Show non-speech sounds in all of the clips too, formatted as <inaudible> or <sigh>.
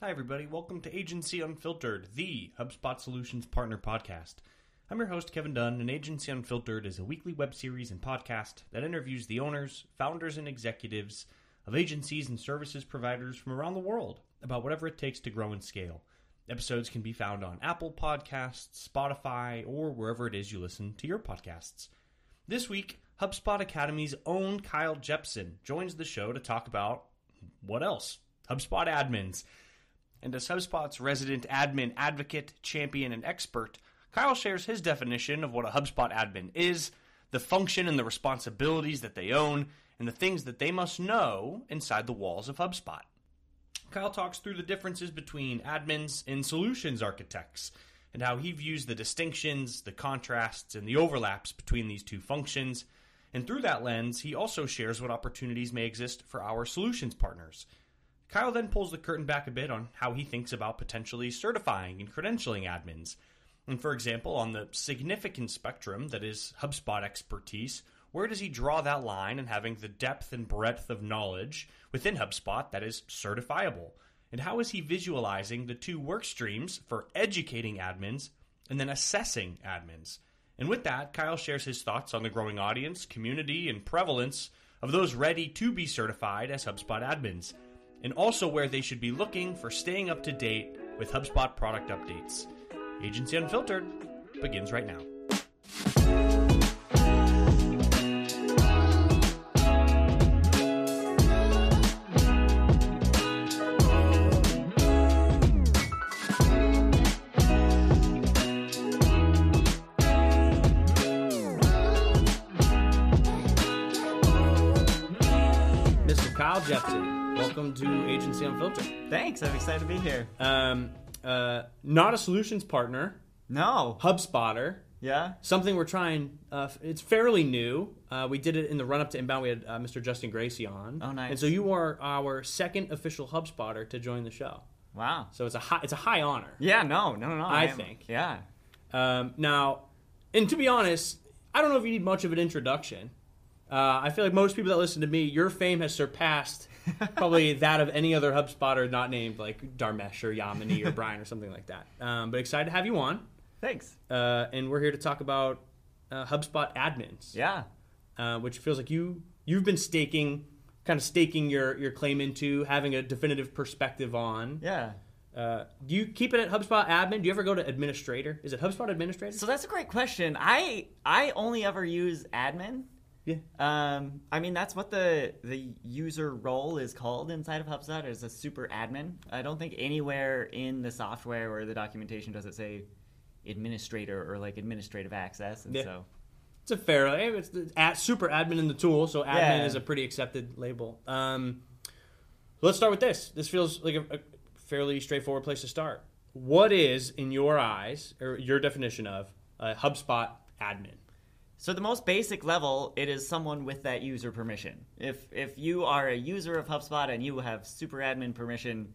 Hi, everybody. Welcome to Agency Unfiltered, the HubSpot Solutions Partner Podcast. I'm your host, Kevin Dunn, and Agency Unfiltered is a weekly web series and podcast that interviews the owners, founders, and executives of agencies and services providers from around the world about whatever it takes to grow and scale. Episodes can be found on Apple Podcasts, Spotify, or wherever it is you listen to your podcasts. This week, HubSpot Academy's own Kyle Jepson joins the show to talk about what else? HubSpot admins. And as HubSpot's resident admin advocate, champion, and expert, Kyle shares his definition of what a HubSpot admin is, the function and the responsibilities that they own, and the things that they must know inside the walls of HubSpot. Kyle talks through the differences between admins and solutions architects and how he views the distinctions, the contrasts, and the overlaps between these two functions. And through that lens, he also shares what opportunities may exist for our solutions partners. Kyle then pulls the curtain back a bit on how he thinks about potentially certifying and credentialing admins. And for example, on the significant spectrum that is HubSpot expertise, where does he draw that line in having the depth and breadth of knowledge within HubSpot that is certifiable? And how is he visualizing the two work streams for educating admins and then assessing admins? And with that, Kyle shares his thoughts on the growing audience, community, and prevalence of those ready to be certified as HubSpot admins and also where they should be looking for staying up to date with HubSpot product updates. Agency Unfiltered begins right now. Unfiltered. Thanks, I'm excited to be here. Um, uh, not a solutions partner, No. HubSpotter. Yeah? Something we're trying. Uh, it's fairly new. Uh, we did it in the run up to inbound. We had uh, Mr. Justin Gracie on. Oh, nice. And so you are our second official HubSpotter to join the show. Wow. So it's a high, it's a high honor. Yeah, no, no, no, no. I am- think. Yeah. Um, now, and to be honest, I don't know if you need much of an introduction. Uh, I feel like most people that listen to me, your fame has surpassed <laughs> probably that of any other HubSpotter not named like Dharmesh or Yamini or Brian or something like that. Um, but excited to have you on. Thanks. Uh, and we're here to talk about uh, HubSpot admins, Yeah. uh, which feels like you you've been staking, kind of staking your your claim into having a definitive perspective on. Yeah. Uh, do you keep it at HubSpot admin? Do you ever go to administrator? Is it HubSpot administrator? So that's a great question. I I only ever use admin. Yeah. Um, I mean that's what the the user role is called inside of HubSpot is a super admin. I don't think anywhere in the software or the documentation does it say administrator or like administrative access. And Yeah. so It's a fair. eh, It's the at super admin in the tool, so admin Yeah. is a pretty accepted label. Um, let's start with this. This feels like a, a fairly straightforward place to start. What is, in your eyes, or your definition of a HubSpot admin? So the most basic level, it is someone with that user permission. If if you are a user of HubSpot and you have super admin permission,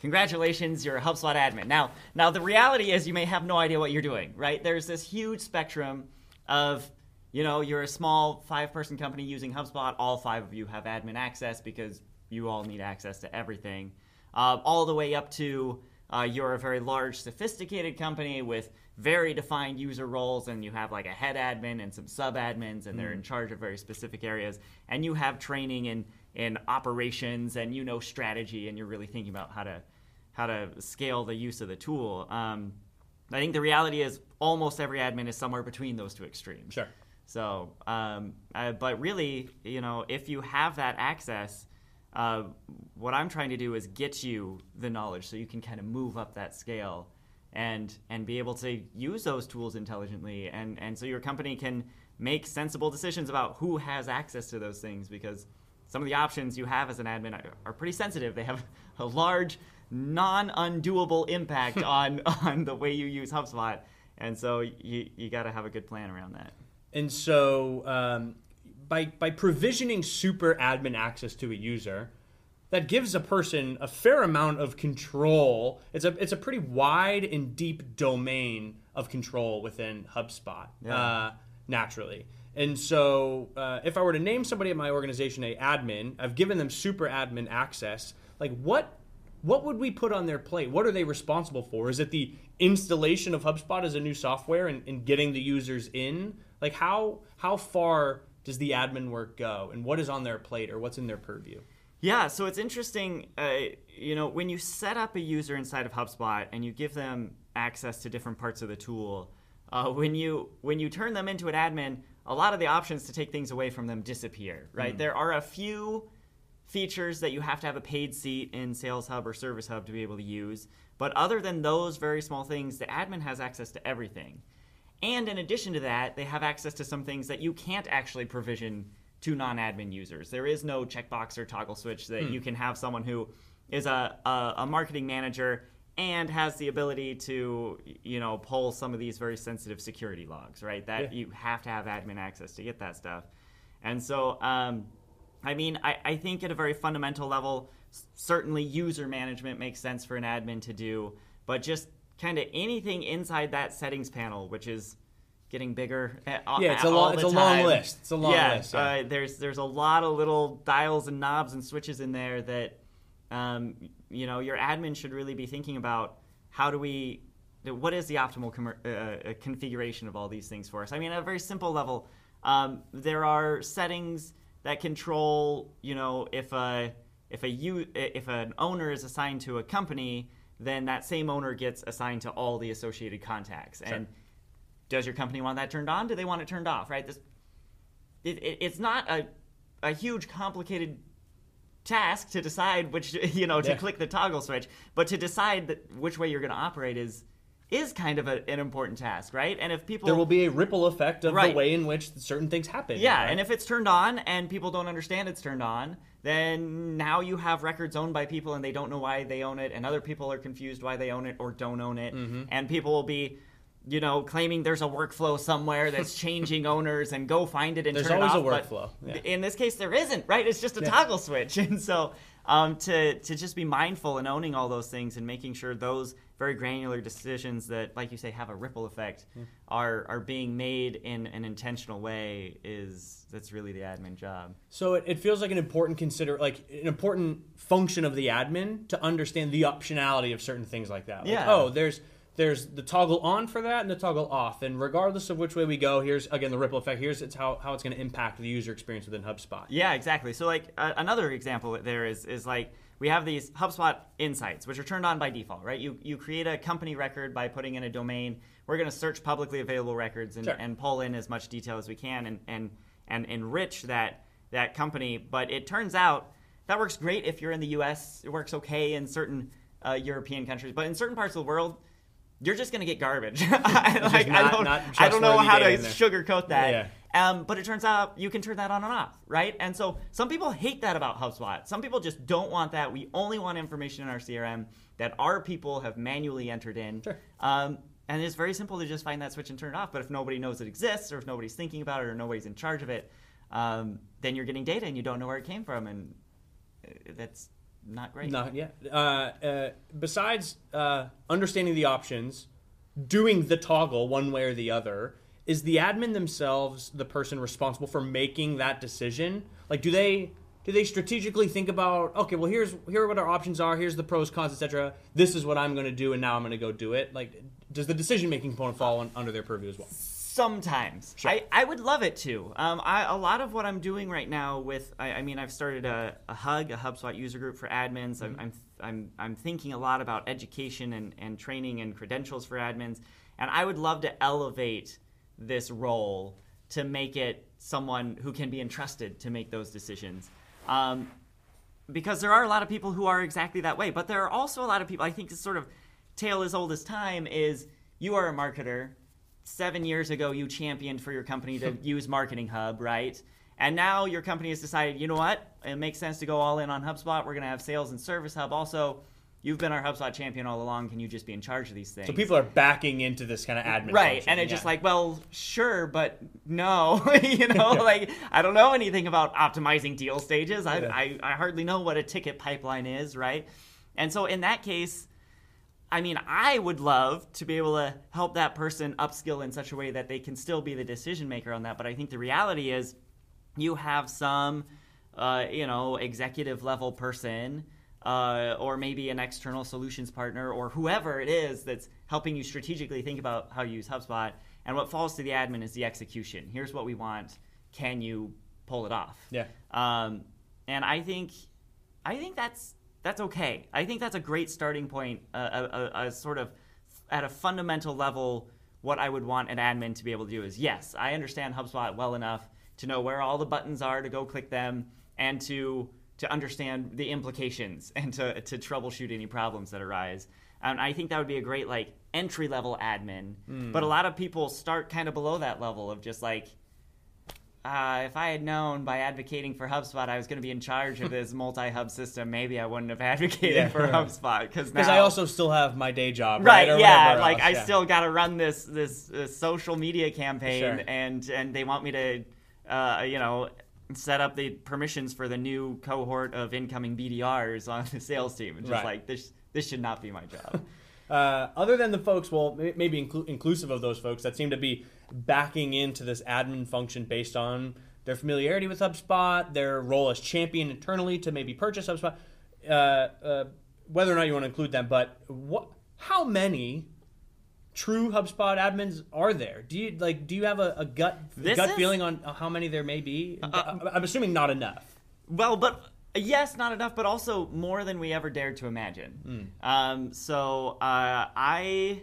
congratulations, you're a HubSpot admin. Now, now the reality is you may have no idea what you're doing, right? There's this huge spectrum of you know, you're a small five-person company using HubSpot. All five of you have admin access because you all need access to everything. Uh, all the way up to uh, you're a very large, sophisticated company with very defined user roles, and you have like a head admin and some sub admins, and they're in charge of very specific areas. And you have training in in operations, and you know strategy, and you're really thinking about how to how to scale the use of the tool. Um, I think the reality is almost every admin is somewhere between those two extremes. Sure. So, um, uh, but really, you know, if you have that access, uh, what I'm trying to do is get you the knowledge so you can kind of move up that scale and and be able to use those tools intelligently and and so your company can make sensible decisions about who has access to those things because some of the options you have as an admin are, are pretty sensitive. They have <laughs> a large non-undoable impact <laughs> on on the way you use HubSpot. And so you, you got to have a good plan around that. And so, um, by by provisioning super admin access to a user, that gives a person a fair amount of control. It's a it's a pretty wide and deep domain of control within HubSpot. Yeah. Uh, naturally. And so, uh, if I were to name somebody at my organization a admin, I've given them super admin access. Like what what would we put on their plate? What are they responsible for? Is it the installation of HubSpot as a new software and, and getting the users in? Like how how far does the admin work go, and what is on their plate or what's in their purview? Yeah, so it's interesting. Uh, you know, when you set up a user inside of HubSpot and you give them access to different parts of the tool, uh, when you when you turn them into an admin, a lot of the options to take things away from them disappear. Right? Mm. There are a few features that you have to have a paid seat in Sales Hub or Service Hub to be able to use, but other than those very small things, the admin has access to everything. And in addition to that, they have access to some things that you can't actually provision to non-admin users. There is no checkbox or toggle switch that hmm. you can have someone who is a, a, a, marketing manager and has the ability to you know pull some of these very sensitive security logs, right? That yeah. you have to have admin access to get that stuff. And so, um, I mean, I, I think at a very fundamental level, certainly user management makes sense for an admin to do, but just kind of anything inside that settings panel, which is getting bigger. At, yeah, it's a long, it's a long list. It's a long yeah, list. Yeah, uh, there's there's a lot of little dials and knobs and switches in there that, um, you know, your admin should really be thinking about. How do we? What is the optimal com- uh, uh, configuration of all these things for us? I mean, at a very simple level, um, there are settings that control. You know, if a if a you if an owner is assigned to a company, then that same owner gets assigned to all the associated contacts sure. and does your company want that turned on? Do they want it turned off? Right? This, it, it, it's not a, a huge, complicated task to decide which <laughs> you know to yeah. click the toggle switch, but to decide that which way you're going to operate is is kind of a, an important task, right? And if people there will be a ripple effect of right. the way in which certain things happen. Yeah, right? and if it's turned on and people don't understand it's turned on, then now you have records owned by people and they don't know why they own it, and other people are confused why they own it or don't own it, mm-hmm. and people will be you know, claiming there's a workflow somewhere that's <laughs> changing owners and go find it and there's turn it off. There's always a workflow. Yeah. In this case, there isn't, right? It's just a yeah. toggle switch. <laughs> And so um, to, to just be mindful and owning all those things and making sure those very granular decisions that, like you say, have a ripple effect yeah. are, are being made in an intentional way is that's really the admin job. So it, it feels like an important consider like an important function of the admin to understand the optionality of certain things like that. Like, yeah. Oh, there's – there's the toggle on for that and the toggle off. And regardless of which way we go, here's again the ripple effect. Here's it's how, how it's going to impact the user experience within HubSpot. Yeah, exactly. So like uh, another example there is is like we have these HubSpot insights, which are turned on by default, right? You you create a company record by putting in a domain. We're going to search publicly available records and, sure. and pull in as much detail as we can and and and enrich that that company. But it turns out that works great if you're in the U.S. It works okay in certain uh, European countries, but in certain parts of the world you're just going to get garbage. <laughs> I, like, not, I don't, I don't know how to sugarcoat that. Yeah. Um, but it turns out you can turn that on and off, right? And so some people hate that about HubSpot. Some people just don't want that. We only want information in our CRM that our people have manually entered in. Sure. Um, and it's very simple to just find that switch and turn it off. But if nobody knows it exists, or if nobody's thinking about it, or nobody's in charge of it, um, then you're getting data and you don't know where it came from, and uh, that's not great. Not yet. Uh, uh, besides uh, understanding the options, doing the toggle one way or the other, is the admin themselves the person responsible for making that decision? Like, do they do they strategically think about okay, well here's here are what our options are, here's the pros, cons, etc. This is what I'm going to do, and now I'm going to go do it. Like, does the decision making component fall on, under their purview as well? Sometimes. Sure. I, I would love it to. Um, I, a lot of what I'm doing right now with, I, I mean, I've started a, a, Hug, a HubSpot user group for admins. Mm-hmm. I'm, I'm, I'm, I'm thinking a lot about education and, and training and credentials for admins. And I would love to elevate this role to make it someone who can be entrusted to make those decisions. Um, because there are a lot of people who are exactly that way. But there are also a lot of people, I think, this sort of tale as old as time is you are a marketer seven years ago you championed for your company to <laughs> use Marketing Hub, right? And now your company has decided, you know what? It makes sense to go all in on HubSpot. We're going to have Sales and Service Hub also. You've been our HubSpot champion all along. Can you just be in charge of these things? So people are backing into this kind of admin, right? Function. And it's yeah. just like, well, sure, but no, <laughs> you know, <laughs> like I don't know anything about optimizing deal stages. I, yeah. I, I hardly know what a ticket pipeline is, right? And so in that case, I mean, I would love to be able to help that person upskill in such a way that they can still be the decision maker on that. But I think the reality is, you have some, uh, you know, executive level person uh, or maybe an external solutions partner, or whoever it is that's helping you strategically think about how you use HubSpot. And what falls to the admin is the execution. Here's what we want. Can you pull it off? Yeah. Um, and I think, I think that's that's okay. I think that's a great starting point. Uh, a, a, a sort of at a fundamental level, what I would want an admin to be able to do is yes, I understand HubSpot well enough to know where all the buttons are to go click them and to to understand the implications <laughs> and to, to troubleshoot any problems that arise. And I think that would be a great like entry level admin. Hmm. But a lot of people start kind of below that level of just like, uh, if I had known by advocating for HubSpot I was going to be in charge of this <laughs> multi hub system, maybe I wouldn't have advocated <laughs> Yeah, for right. HubSpot because Because I also still have my day job, right, right? yeah like else, i yeah. still got to run this this uh, social media campaign Sure. and and they want me to uh, you know set up the permissions for the new cohort of incoming bdrs on the sales team it's just Right. like this this should not be my job <laughs> Uh, other than the folks, well, maybe inclu- inclusive of those folks that seem to be backing into this admin function based on their familiarity with HubSpot, their role as champion internally to maybe purchase HubSpot, uh, uh, whether or not you want to include them, but what, how many true HubSpot admins are there? Do you like? Do you have a, a gut This gut is- feeling on how many there may be? Uh, I'm assuming not enough. Well, but yes, not enough, but also more than we ever dared to imagine. Um, so uh, I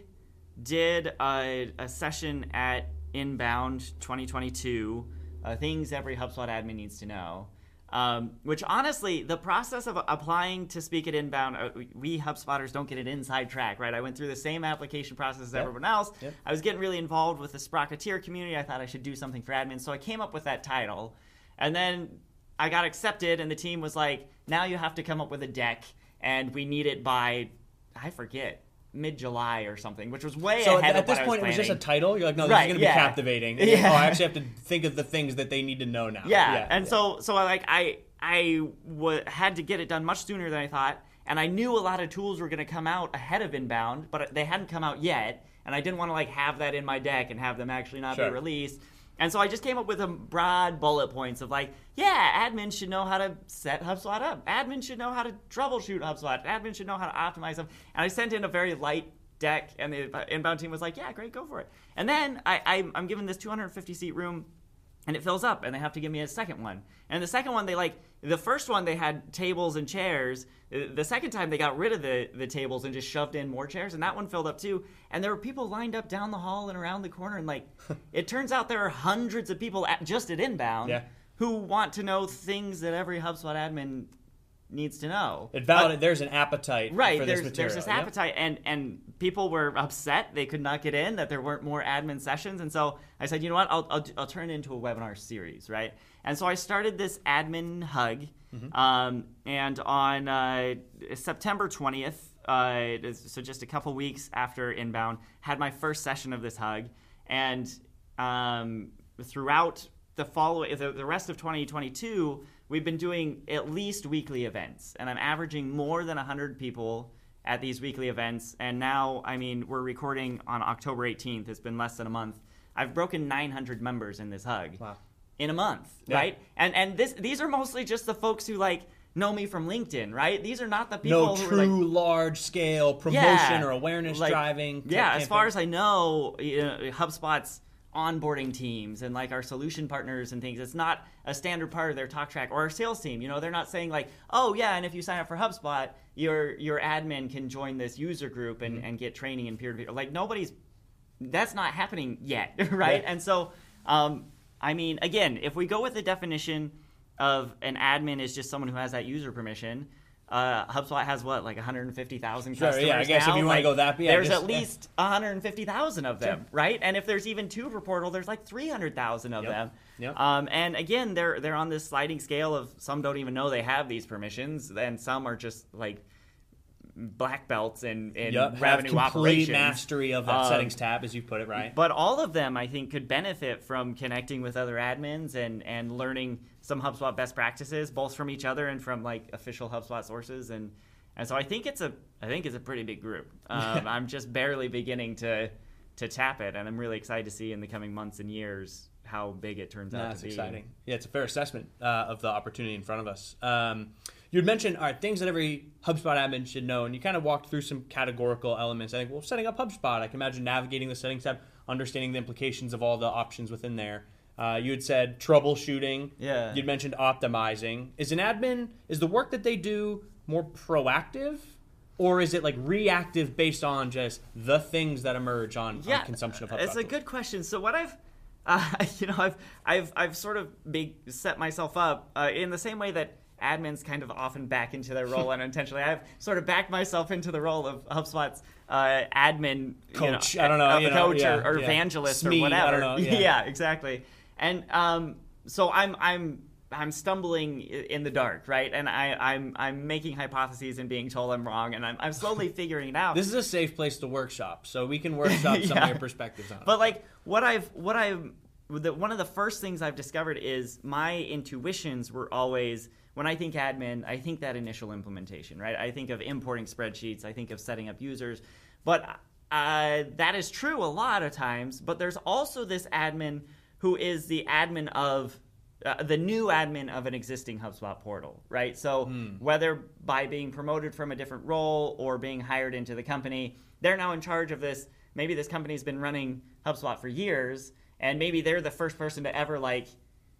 did a, a session at Inbound 2022, uh, things every HubSpot admin needs to know. Um, which honestly, the process of applying to speak at Inbound, uh, we HubSpotters don't get an inside track, right? I went through the same application process as Yep. everyone else. Yep. I was getting really involved with the Sprocketeer community. I thought I should do something for admins, so I came up with that title. And then I got accepted, and the team was like, now you have to come up with a deck, and we need it by, I forget, mid July or something, which was way So at, ahead at of this point, it was just a title. You're like, no, this Right, is going to yeah. be captivating. And Yeah. Oh, I actually have to think of the things that they need to know now. Yeah, yeah. and so so I like I I w- had to get it done much sooner than I thought, and I knew a lot of tools were going to come out ahead of inbound, but they hadn't come out yet, and I didn't want to like have that in my deck and have them actually not Sure. be released. And so I just came up with a broad bullet points of like, yeah, admins should know how to set HubSpot up. Admins should know how to troubleshoot HubSpot. Admins should know how to optimize them. And I sent in a very light deck, and the inbound team was like, yeah, great, go for it. And then I, I, I'm given this 250 seat room and it fills up and they have to give me a second one. And the second one they like the first one they had tables and chairs. Uh, the second time they got rid of the, the tables and just shoved in more chairs and that one filled up too. And there were people lined up down the hall and around the corner and like <laughs> it turns out there are hundreds of people at, just at inbound Yeah. who want to know things that every hubspot admin needs to know It valid- there's an appetite right for this there's material. there's this appetite and and people were upset they could not get in that there weren't more admin sessions and so i said you know what i'll, I'll, I'll turn it into a webinar series right and so i started this admin hug Mm-hmm. um, and on uh, september 20th uh, so just a couple weeks after inbound had my first session of this hug and um, throughout the following the, the rest of 2022 we've been doing at least weekly events and i'm averaging more than 100 people at these weekly events and now i mean we're recording on october 18th it's been less than a month i've broken 900 members in this hug Wow. in a month Yeah. right and and this these are mostly just the folks who like know me from linkedin right these are not the people no who true like large scale promotion Yeah, or awareness like- driving. Yeah, as far as I know, you know, HubSpot's onboarding teams and like our solution partners and things, it's not a standard part of their talk track or our sales team. You know, they're not saying like, oh yeah, and if you sign up for HubSpot, your your admin can join this user group and, Mm-hmm. and get training and peer to peer. Like nobody's that's not happening yet, <laughs> right? Yeah. And so, um, I mean, again, if we go with the definition of an admin is just someone who has that user permission. Uh, HubSpot has what, like 150,000 Sure, customers yeah, I guess if you wanna Like, go that- yeah, there's just- at yeah. least 150,000 of them, Sure. right? And if there's even two per portal, there's like 300,000 of Yep. them. Yep. Um, and again, they're they're on this sliding scale of some don't even know they have these permissions, and some are just like black belts in, in Yep, have revenue complete operations. mastery of that Um, settings tab, as you put it, right? But all of them, I think, could benefit from connecting with other admins and, and learning some HubSpot best practices, both from each other and from like official HubSpot sources. And and so I think it's a I think it's a pretty big group. <laughs> Um, I'm just barely beginning to to tap it, and I'm really excited to see in the coming months and years how big it turns No, out that's to be. exciting. Yeah, it's a fair assessment uh, of the opportunity in front of us. Um, you'd mentioned all right things that every HubSpot admin should know, and you kind of walked through some categorical elements. I think well, setting up HubSpot, I can imagine navigating the settings tab, understanding the implications of all the options within there. Uh, you had said troubleshooting. Yeah. You'd mentioned optimizing. Is an admin is the work that they do more proactive, or is it like reactive based on just the things that emerge on, on consumption of HubSpot? It's a good question. So what I've <laughs> uh, you know, I've I've I've sort of set myself up uh, in the same way that admins kind of often back into their role <laughs> unintentionally. I've sort of backed myself into the role of HubSpot's uh, admin coach. You know, I don't know, uh, coach know, or, yeah, or yeah. evangelist SME, or whatever. I don't know, <laughs> yeah. yeah, exactly. And um, so I'm I'm I'm stumbling in the dark, right? And I, I'm I'm making hypotheses and being told I'm wrong, and I'm, I'm slowly <laughs> figuring it out. This is a safe place to workshop, so we can workshop <laughs> some of your perspectives on it. But like what I've what I've the, one of the first things I've discovered is my intuitions were always when I think admin, I think that initial implementation, right? I think of importing spreadsheets, I think of setting up users, but uh, that is true a lot of times. But there's also this admin who is the admin of uh, the new admin of an existing HubSpot portal, right? So whether by being promoted from a different role or being hired into the company, they're now in charge of this. Maybe this company's been running HubSpot for years, and maybe they're the first person to ever like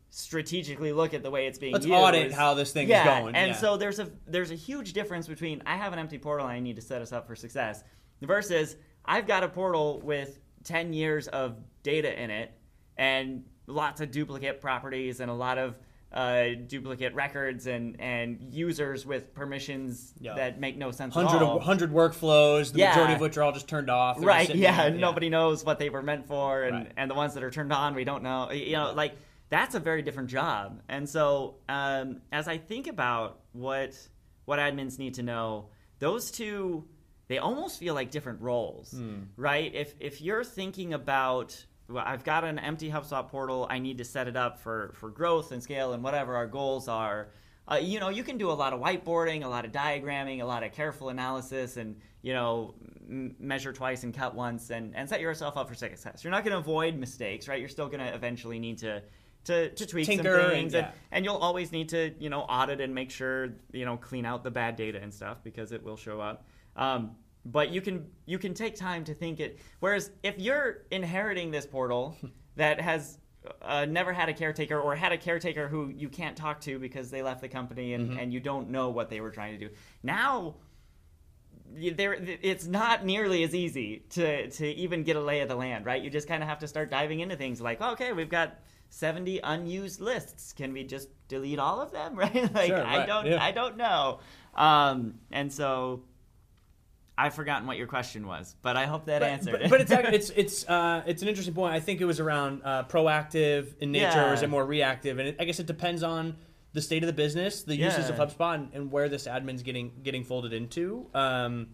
strategically look at the way it's being Let's used. audit how this thing is yeah, going, And yeah. so there's a there's a huge difference between I have an empty portal and I need to set us up for success versus I've got a portal with 10 years of data in it and lots of duplicate properties and a lot of uh, duplicate records and, and users with permissions Yeah. that make no sense hundred at all. hundred workflows, the Yeah. majority of which are all just turned off. They're right yeah, there, nobody knows what they were meant for and, Right. and the ones that are turned on we don't know you know like that's a very different job and so um, as i think about what what admins need to know those two they almost feel like different roles Hmm. right if if you're thinking about I've got an empty HubSpot portal. I need to set it up for, for growth and scale and whatever our goals are. Uh, you know, you can do a lot of whiteboarding, a lot of diagramming, a lot of careful analysis, and you know, m- measure twice and cut once, and, and set yourself up for success. You're not going to avoid mistakes, right? You're still going to eventually need to to, to tweak Tinker some things, and, yeah. and you'll always need to you know audit and make sure you know clean out the bad data and stuff because it will show up. Um, but you can you can take time to think it. Whereas if you're inheriting this portal <laughs> that has uh, never had a caretaker or had a caretaker who you can't talk to because they left the company and, and you don't know what they were trying to do. Now there it's not nearly as easy to to even get a lay of the land, right? You just kind of have to start diving into things like, okay, we've got 70 unused lists. Can we just delete all of them, <laughs> right? like Sure, I don't yeah. I don't know. Um, and so I've forgotten what your question was, but I hope that But, answered but, it. but it's <laughs> it's it's uh, it's an interesting point. I think it was around uh, proactive in nature, or is it more reactive? And it, I guess it depends on the state of the business, the uses of HubSpot, and, and where this admin's getting getting folded into. Um,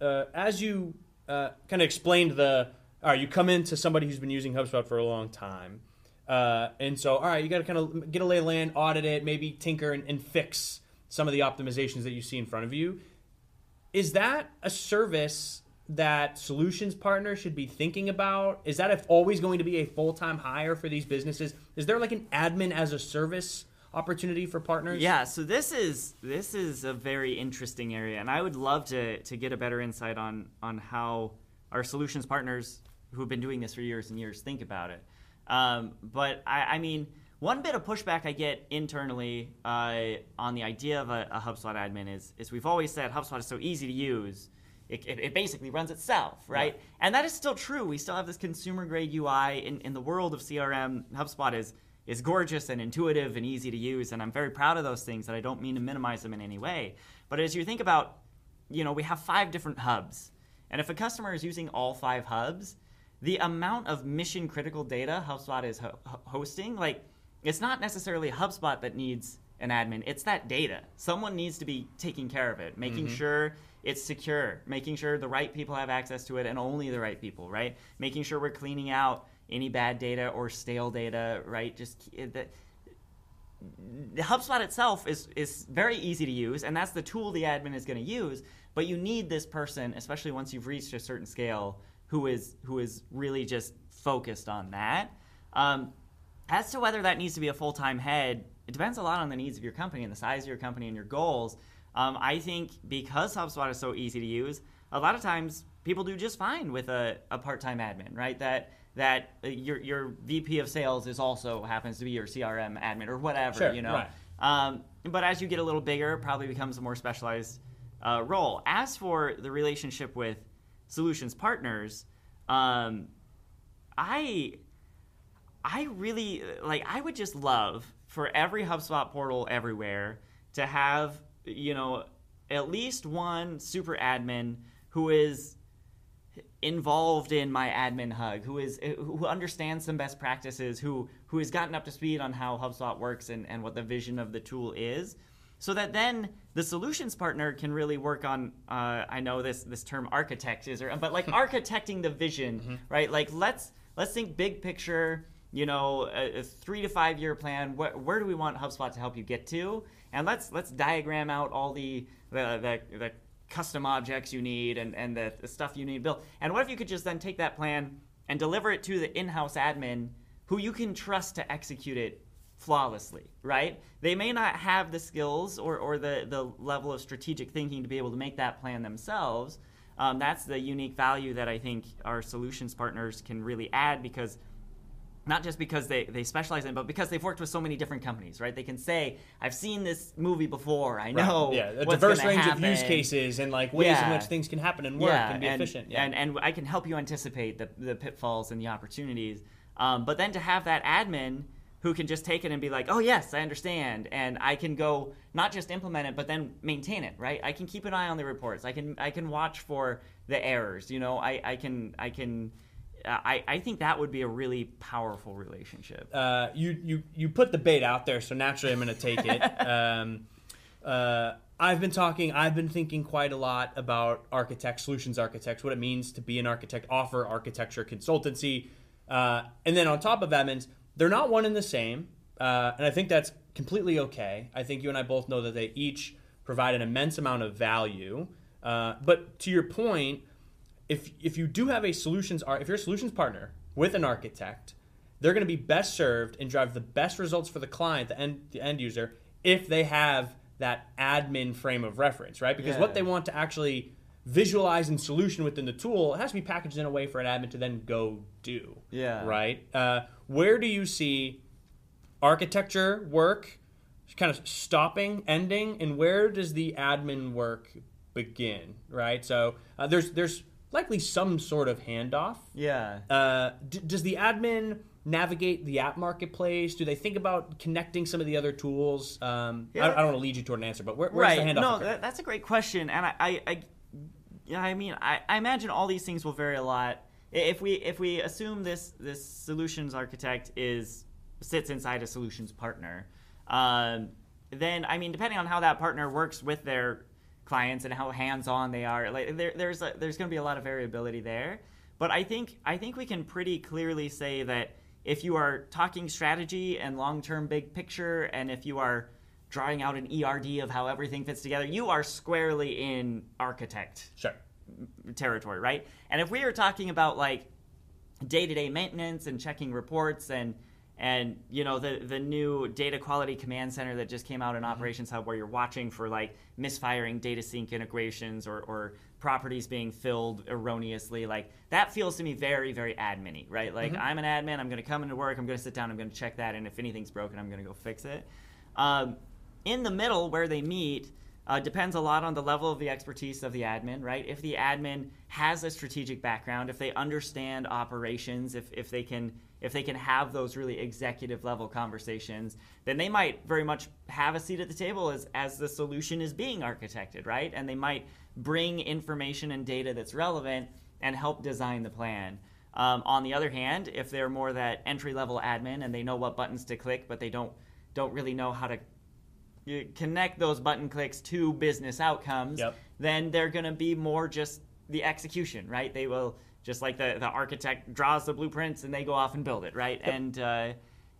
uh, as you uh, kind of explained the, all right, you come into somebody who's been using HubSpot for a long time, uh, and so all right, you got to kind of get a lay of land, audit it, maybe tinker and, and fix some of the optimizations that you see in front of you is that a service that solutions partners should be thinking about? Is that always going to be a full time hire for these businesses? Is there like an admin as a service opportunity for partners? Yeah, so this is this is a very interesting area, and I would love to to get a better insight on on how our solutions partners who've been doing this for years and years think about it. Um, but I, I mean, one bit of pushback I get internally uh, on the idea of a, a HubSpot admin is is we've always said HubSpot is so easy to use. It, it, it basically runs itself, right? And that is still true. We still have this consumer grade UI in, in the world of CRM. HubSpot is is gorgeous and intuitive and easy to use, and I'm very proud of those things. And I don't mean to minimize them in any way. But as you think about, you know, we have five different hubs, and if a customer is using all five hubs, the amount of mission critical data HubSpot is ho- hosting, like, it's not necessarily HubSpot that needs an admin. It's that data. Someone needs to be taking care of it, making sure it's secure, making sure the right people have access to it and only the right people, right? Making sure we're cleaning out any bad data or stale data, right? Just that the HubSpot itself is is very easy to use, and that's the tool the admin is going to use. But you need this person, especially once you've reached a certain scale, who is who is really just focused on that. Um, As to whether that needs to be a full time head, it depends a lot on the needs of your company and the size of your company and your goals. Um, I think because HubSpot is so easy to use, a lot of times people do just fine with a, a part time admin, right? That that uh, your your VP of sales is also happens to be your CRM admin or whatever, Sure, you know. right. Um, but as you get a little bigger, it probably becomes a more specialized uh, role. As for the relationship with solutions partners, um, I I really like I would just love for every HubSpot portal everywhere to have, you know, at least one super admin who is involved in my admin hug, who is who understands some best practices, who who has gotten up to speed on how HubSpot works and, and what the vision of the tool is. So that then the solutions partner can really work on uh, I know this this term architect is but like <laughs> architecting the vision, right? Like let's let's think big picture, you know, a, a three to five year plan. Where, where do we want HubSpot to help you get to? And let's let's diagram out all the the the, the custom objects you need and, and the, the stuff you need built. And what if you could just then take that plan and deliver it to the in-house admin who you can trust to execute it flawlessly, right? They may not have the skills or, or the, the level of strategic thinking to be able to make that plan themselves. Um, that's the unique value that I think our solutions partners can really add because not just because they, they specialize in it, but because they've worked with so many different companies, right? They can say, I've seen this movie before. I know. yeah, a diverse range happen. of use cases and like ways in which things can happen and work and be and, efficient. Yeah. And, and I can help you anticipate the, the pitfalls and the opportunities. Um, but then to have that admin who can just take it and be like, oh, yes, I understand. And I can go not just implement it, but then maintain it, right? I can keep an eye on the reports. I can, I can watch for the errors. You know, I, I can, I can, I, I think that would be a really powerful relationship. uh, you you you put the bait out there, so naturally I'm going to take it. <laughs> um, uh, I've been talking, I've been thinking quite a lot about architects, solutions architects, what it means to be an architect, offer architecture consultancy, uh, and then on top of admins, they're not one and the same, uh, and I think that's completely okay. I think you and I both know that they each provide an immense amount of value. Uh, but to your point, if if you do have a solutions if you're a solutions partner with an architect, they're going to be best served and drive the best results for the client, the end the end user, if they have that admin frame of reference, right? Because what they want to actually visualize and solution within the tool it has to be packaged in a way for an admin to then go do. Yeah. Right. Uh, where do you see architecture work kind of stopping, ending, and where does the admin work begin? Right. So uh, there's there's likely some sort of handoff. Yeah. Uh, d- does the admin navigate the app marketplace? Do they think about connecting some of the other tools? Um, Yeah. I, I don't want to lead you toward an answer, but where, where's right. the handoff? No, that, that's a great question, and I, I, I, yeah, I mean, I, I imagine all these things will vary a lot. If we if we assume this this solutions architect is sits inside a solutions partner, um, then I mean, depending on how that partner works with their clients and how hands on they are, like there, there's a, there's going to be a lot of variability there. But I think I think we can pretty clearly say that if you are talking strategy and long term big picture, and if you are drawing out an ERD of how everything fits together, you are squarely in architect sure. territory, right? And if we are talking about like day-to-day maintenance and checking reports and and you know the the new data quality command center that just came out in operations hub where you're watching for like misfiring data sync integrations or, or properties being filled erroneously like that feels to me very very admin right? Like i'm an admin i'm going to come into work i'm going to sit down i'm going to check that and if anything's broken i'm going to go fix it. Um, in the middle where they meet uh, depends a lot on the level of the expertise of the admin, right? If the admin has a strategic background, if they understand operations, if, if they can if they can have those really executive level conversations, then they might very much have a seat at the table as, as the solution is being architected, right? And they might bring information and data that's relevant and help design the plan. Um, on the other hand, if they're more that entry level admin and they know what buttons to click, but they don't don't really know how to connect those button clicks to business outcomes, Yep. then they're going to be more just the execution, right? They will just like the, the architect draws the blueprints and they go off and build it, right? And uh,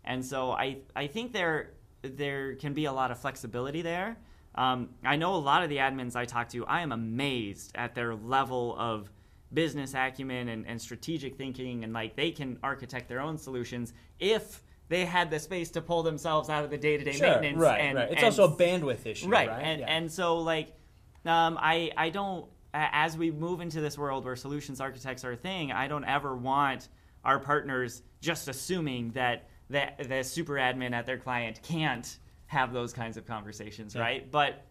and so I I think there there can be a lot of flexibility there. Um, I know a lot of the admins I talk to, I am amazed at their level of business acumen and, and strategic thinking, and like they can architect their own solutions if they had the space to pull themselves out of the day to day Sure, maintenance. right, and, right. It's and- also a bandwidth issue, right? And Yeah. and so like, um, I I don't as we move into this world where solutions architects are a thing, I don't ever want our partners just assuming that that the super admin at their client can't have those kinds of conversations, right? But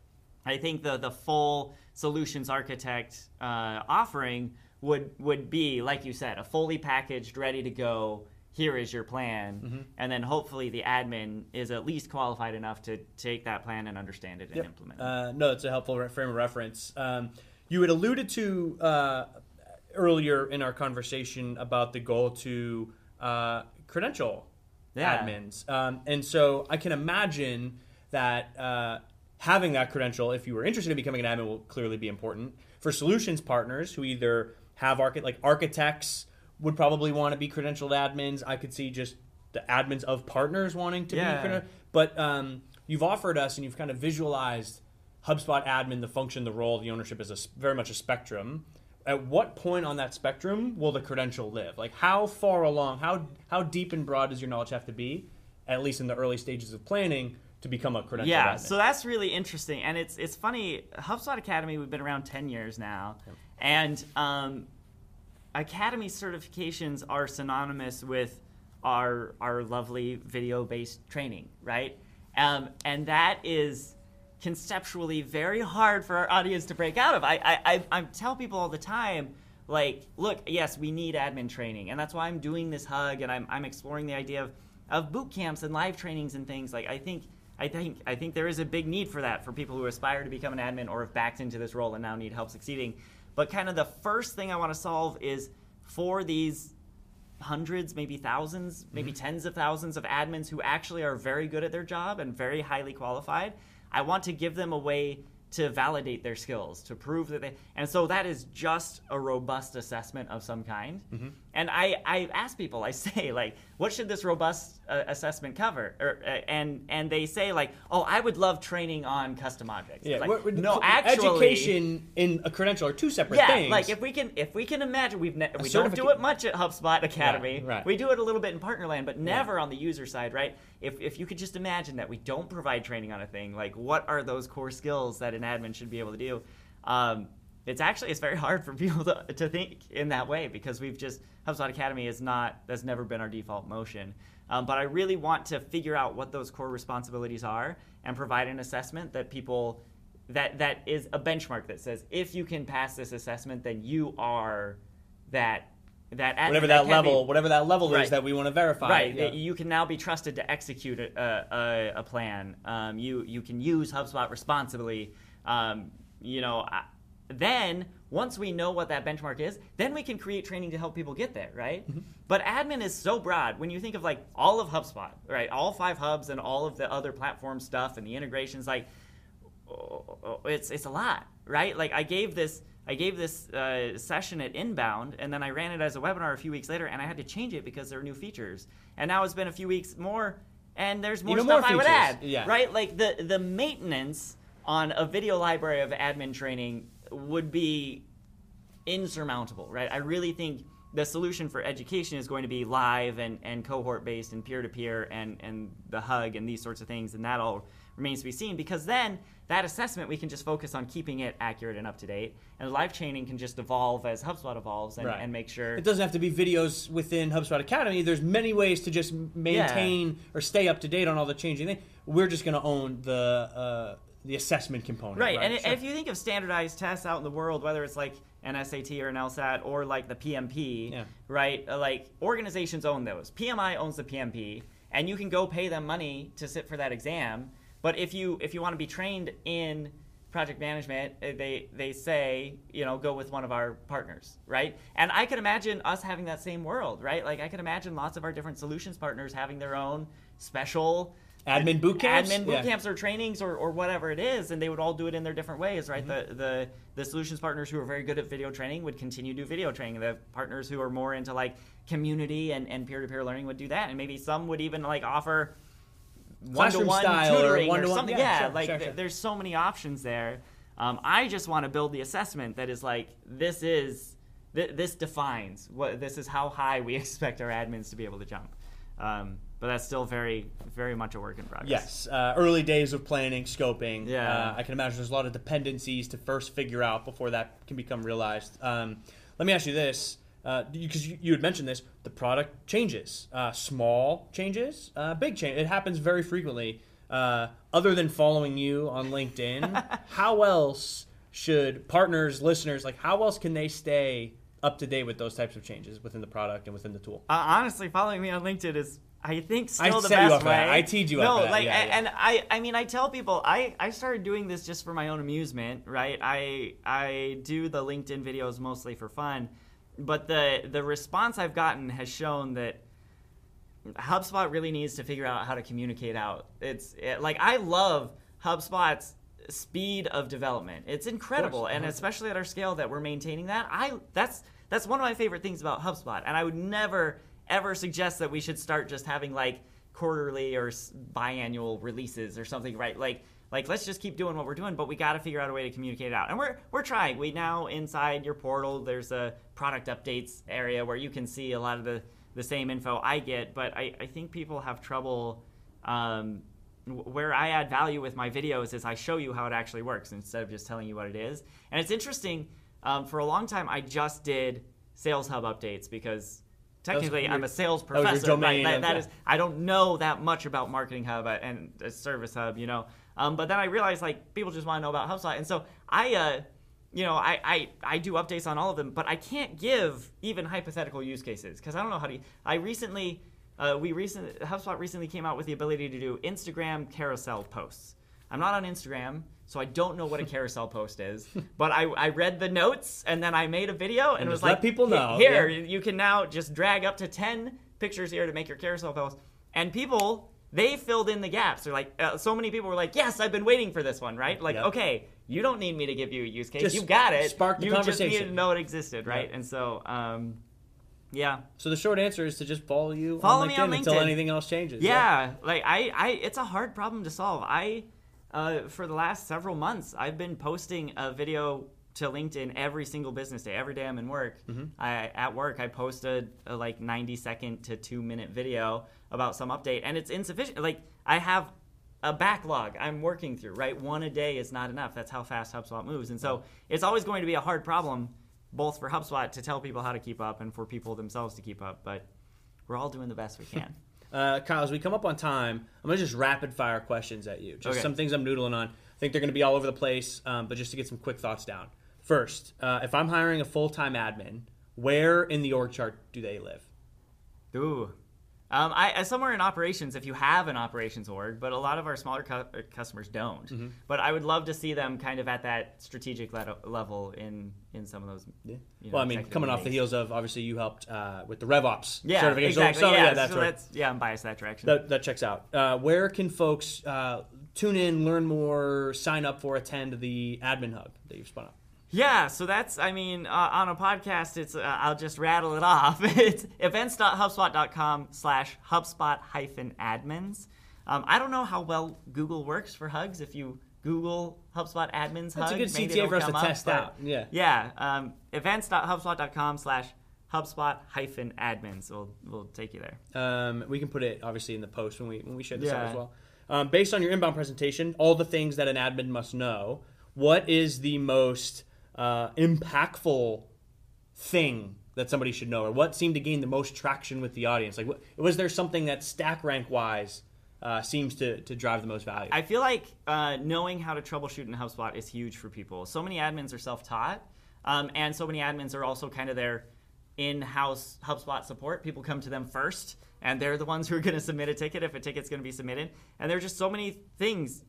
I think the the full solutions architect uh, offering would would be like you said, a fully packaged, ready to go. Here is your plan, Mm-hmm. and then hopefully the admin is at least qualified enough to take that plan and understand it and Yep. implement it. Uh, no, it's a helpful re- frame of reference. Um, you had alluded to uh, earlier in our conversation about the goal to uh, credential Yeah. admins, um, and so I can imagine that uh, having that credential, if you were interested in becoming an admin, will clearly be important for solutions partners who either have archi- like architects would probably want to be credentialed admins. I could see just the admins of partners wanting to Yeah. be credentialed but um, you've offered us and you've kind of visualized HubSpot admin, the function, the role, the ownership is a, very much a spectrum. At what point on that spectrum will the credential live? Like how far along, how how deep and broad does your knowledge have to be, at least in the early stages of planning, to become a credential Yeah, admin? so that's really interesting, and it's it's funny. HubSpot Academy, we've been around ten years now, and um, Academy certifications are synonymous with our our lovely video based training, right? Um, and that is conceptually very hard for our audience to break out of. I I, I, I tell people all the time. Like, look, yes, we need admin training, and that's why I'm doing this hug, and I'm, I'm exploring the idea of, of boot camps and live trainings and things. Like, I think I think I think there is a big need for that for people who aspire to become an admin or have backed into this role and now need help succeeding. But kind of the first thing I want to solve is for these hundreds, maybe 1000s maybe mm-hmm. tens of thousands of admins who actually are very good at their job and very highly qualified. I want to give them a way to validate their skills, to prove that they. And so that is just a robust assessment of some kind. Mm-hmm. And I, I ask people, I <laughs> say, like, what should this robust uh, assessment cover? Or, uh, and and they say, like, oh, I would love training on custom objects. yeah, Like, we're- we're- no, actually, education in a credential are two separate yeah, things. like if we can if we can imagine we've ne- we don't do it much at HubSpot Academy. Yeah, right. We do it a little bit in Partnerland, but never on the user side, right? If if you could just imagine that we don't provide training on a thing, like what are those core skills that an admin should be able to do? Um, it's actually it's very hard for people to, to think in that way because we've just HubSpot Academy is not that's never been our default motion. Um, but I really want to figure out what those core responsibilities are and provide an assessment that people that that is a benchmark that says if you can pass this assessment, then you are that that admin whatever that be- level, whatever that level Right. is that we want to verify. Right, yeah. you can now be trusted to execute a, a, a plan. Um, you you can use HubSpot responsibly. Um, you know, I- then once we know what that benchmark is, then we can create training to help people get there, right? Mm-hmm. But admin is so broad. When you think of like all of HubSpot, right, all five hubs and all of the other platform stuff and the integrations, like oh, it's it's a lot, right? Like I gave this I gave this uh, session at Inbound, and then I ran it as a webinar a few weeks later, and I had to change it because there are new features. And now it's been a few weeks more, and there's more Even stuff more I would add, yeah. right? Like the the maintenance on a video library of admin training would be insurmountable, right? I really think the solution for education is going to be live and, and cohort based and peer to peer and and the hug and these sorts of things, and that all remains to be seen because then that assessment we can just focus on keeping it accurate and up to date, and the live training can just evolve as HubSpot evolves and, Right. and make sure. It doesn't have to be videos within HubSpot Academy. There's many ways to just maintain or stay up to date on all the changing things. We're just going to own the uh, the assessment component. Right, and Sure. if you think of standardized tests out in the world, whether it's like an SAT or an LSAT or like the PMP, Yeah. right? uh, Like organizations own those. PMI owns the PMP, and you can go pay them money to sit for that exam. But if you if you want to be trained in project management, uh, they they say you know go with one of our partners, right? And I could imagine us having that same world, right? Like I could imagine lots of our different solutions partners having their own special Admin boot camps? admin boot Yeah. camps or trainings or, or whatever it is, and they would all do it in their different ways, right? Mm-hmm. The, the the solutions partners who are very good at video training would continue to do video training. The partners who are more into like community and, and peer-to-peer learning would do that, and maybe some would even like offer one-to-one style or tutoring or, one-to-one- something. yeah, Yeah, sure, like sure, th- sure. there's so many options there. Um, I just want to build the assessment that is like this is th- this defines what this is how high we <laughs> expect our admins to be able to jump. Um, but that's still very very much a work in progress. Yes, uh, early days of planning, scoping. Yeah. uh, I can imagine there's a lot of dependencies to first figure out before that can become realized. Um, let me ask you this, because you, you had mentioned this: the product changes, uh, small changes, uh, big change. It happens very frequently. Uh, other than following you on LinkedIn, <laughs> how else should partners, listeners, like how else can they stay up to date with those types of changes within the product and within the tool? Uh, honestly, following me on LinkedIn is, I think, still I the best up way. I teed you up no, for that. like, Yeah, yeah. and I, I mean, I tell people, I, I started doing this just for my own amusement, right? I, I do the LinkedIn videos mostly for fun, but the, the response I've gotten has shown that HubSpot really needs to figure out how to communicate out. It's it, like I love HubSpot's speed of development. It's incredible, and uh-huh. especially at our scale that we're maintaining that. I that's that's one of my favorite things about HubSpot, and I would never ever suggest that we should start just having like quarterly or biannual releases or something, right? Like like let's just keep doing what we're doing, but we got to figure out a way to communicate it out. And we're we're trying. We now inside your portal, there's a product updates area where you can see a lot of the the same info I get, but I, I think people have trouble. Um, where I add value with my videos is I show you how it actually works instead of just telling you what it is. And it's interesting. Um, for a long time, I just did Sales Hub updates because technically I'm a sales professor. domain right? That- that is I don't know that much about Marketing Hub and uh, Service Hub, you know. Um, but then I realized like people just want to know about HubSpot, and so I, uh, you know, I, I I do updates on all of them, but I can't give even hypothetical use cases because I don't know how to. I recently, uh, we recently HubSpot recently came out with the ability to do Instagram carousel posts. I'm not on Instagram, so I don't know what a carousel post is. But I, I read the notes and then I made a video and, And it was like, people know, Here, yeah." you can now just drag up to 10 pictures here to make your carousel post. And people, they filled in the gaps. They're like, uh, so many people were like, yes, I've been waiting for this one, right? Like, Yep. okay, you don't need me to give you a use case. Just you got it. spark the conversation. you just needed to know it existed, right? Yep. And so, um, yeah. So the short answer is to just follow you Follow on me LinkedIn, until anything else changes. Yeah, like I, I, it's a hard problem to solve. I, uh, for the last several months, I've been posting a video to LinkedIn every single business day. Every day I'm in work, I, at work, I post a, a like 90 second to two minute video about some update, and it's insufficient. Like I have a backlog I'm working through. Right, one a day is not enough. That's how fast HubSpot moves, and so it's always going to be a hard problem, both for HubSpot to tell people how to keep up and for people themselves to keep up. But we're all doing the best we can. <laughs> Uh, Kyle, as we come up on time, I'm gonna just rapid fire questions at you. Just Okay. some things I'm noodling on. I think they're gonna be all over the place, um, but just to get some quick thoughts down. First, uh, if I'm hiring a full time admin, where in the org chart do they live? Ooh. Um, I, uh, somewhere in operations, if you have an operations org, but a lot of our smaller cu- uh, customers don't. Mm-hmm. But I would love to see them kind of at that strategic le- level in in some of those. Yeah. you know, well, I mean, coming off the heels of obviously you helped uh, with the RevOps Yeah, certification. So- exactly. So, yeah, that's so right. that's yeah, I'm biased that direction. That, that checks out. Uh, where can folks uh, tune in, learn more, sign up for, attend the admin hub that you've spun up? Yeah, so that's, I mean, uh, on a podcast, it's, uh, I'll just rattle it off. <laughs> it's events.hubspot.com slash HubSpot hyphen admins. Um, I don't know how well Google works for hugs. If you Google HubSpot admins That's a good CTA for us to come up, test out. Yeah. Yeah, um, events.hubspot.com slash HubSpot hyphen admins. We'll, we'll take you there. Um, we can put it obviously in the post when we when we share this out as well. Um, based on your inbound presentation, all the things that an admin must know. What is the most uh, impactful thing that somebody should know, or what seemed to gain the most traction with the audience? Like, what, was there something that stack rank wise uh, seems to, to drive the most value? I feel like uh, knowing how to troubleshoot in HubSpot is huge for people. So many admins are self-taught, um, and so many admins are also kind of their in-house HubSpot support. People come to them first, and they're the ones who are going to submit a ticket if a ticket's going to be submitted. And there are just so many things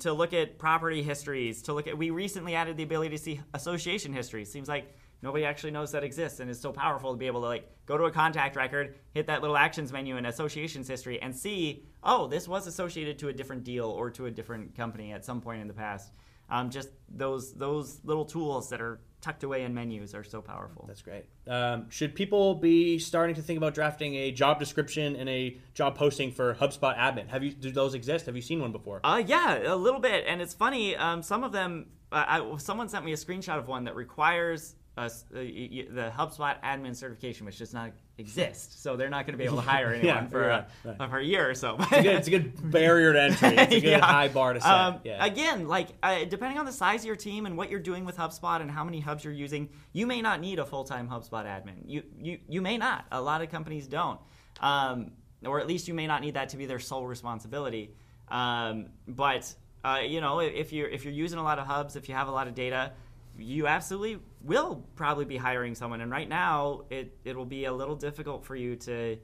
to look at property histories. To look at, we recently added the ability to see association history. Seems like nobody actually knows that exists, and it's so powerful to be able to like go to a contact record, hit that little actions menu in associations history, and see, oh, this was associated to a different deal or to a different company at some point in the past. Um, just those those little tools that are tucked away in menus are so powerful. That's great. Um, should people be starting to think about drafting a job description and a job posting for HubSpot admin? Have you do those exist? Have you seen one before? Uh, yeah, a little bit, and it's funny. Um, some of them, uh, I, someone sent me a screenshot of one that requires uh, the HubSpot admin certification, which does not exist. So they're not going to be able to <laughs> hire anyone Yeah, for, right, uh, right. for a year or so. It's a good, it's a good <laughs> barrier to entry. It's a <laughs> good Yeah. high bar to set. Um, yeah. Again, like uh, depending on the size of your team and what you're doing with HubSpot and how many hubs you're using, you may not need a full-time HubSpot admin. You you you may not. A lot of companies don't, um, or at least you may not need that to be their sole responsibility. Um, but uh, you know, if you're if you're using a lot of hubs, if you have a lot of data, you absolutely will probably be hiring someone. And right now, it it'll be a little difficult for you to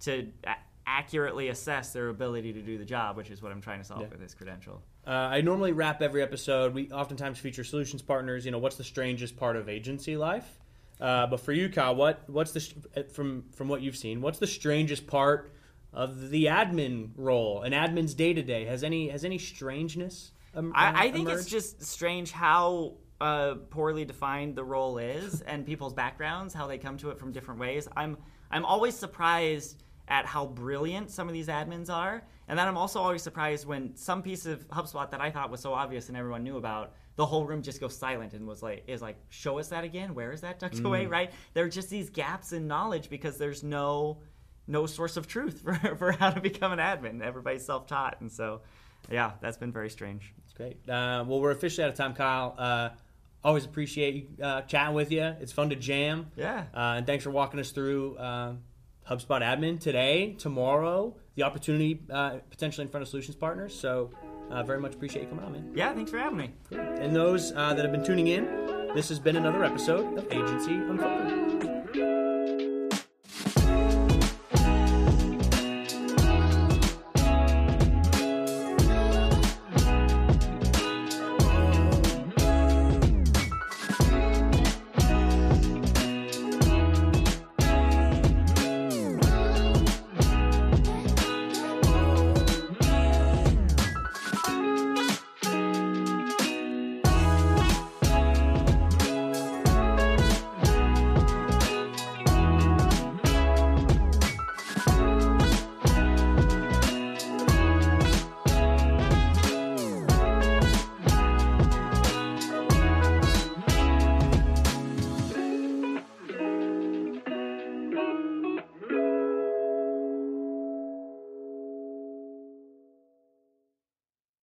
to a- accurately assess their ability to do the job, which is what I'm trying to solve Yeah. with this credential. Uh, I normally wrap every episode. We oftentimes feature solutions partners. You know, what's the strangest part of agency life? Uh, but for you, Kyle, what what's the uh, from from what you've seen? What's the strangest part of the admin role, an admin's day to day? Has any has any strangeness? Um, uh, I, I think it's just strange how uh, poorly defined the role is <laughs> and people's backgrounds, how they come to it from different ways. I'm I'm always surprised at how brilliant some of these admins are, and then I'm also always surprised when some piece of HubSpot that I thought was so obvious and everyone knew about, the whole room just goes silent and was like, is like, show us that again. Where is that tucked away? Right? There are just these gaps in knowledge because there's no no source of truth <laughs> for, for how to become an admin. Everybody's self taught, and so yeah, that's been very strange. It's great. Uh, well, we're officially out of time, Kyle. Uh, always appreciate uh, chatting with you. It's fun to jam. Yeah. Uh, and thanks for walking us through uh, HubSpot admin today, tomorrow, the opportunity uh, potentially in front of solutions partners. So, uh, very much appreciate you coming on, man. Yeah, thanks for having me. And those uh, that have been tuning in, this has been another episode of Agency Unfiltered.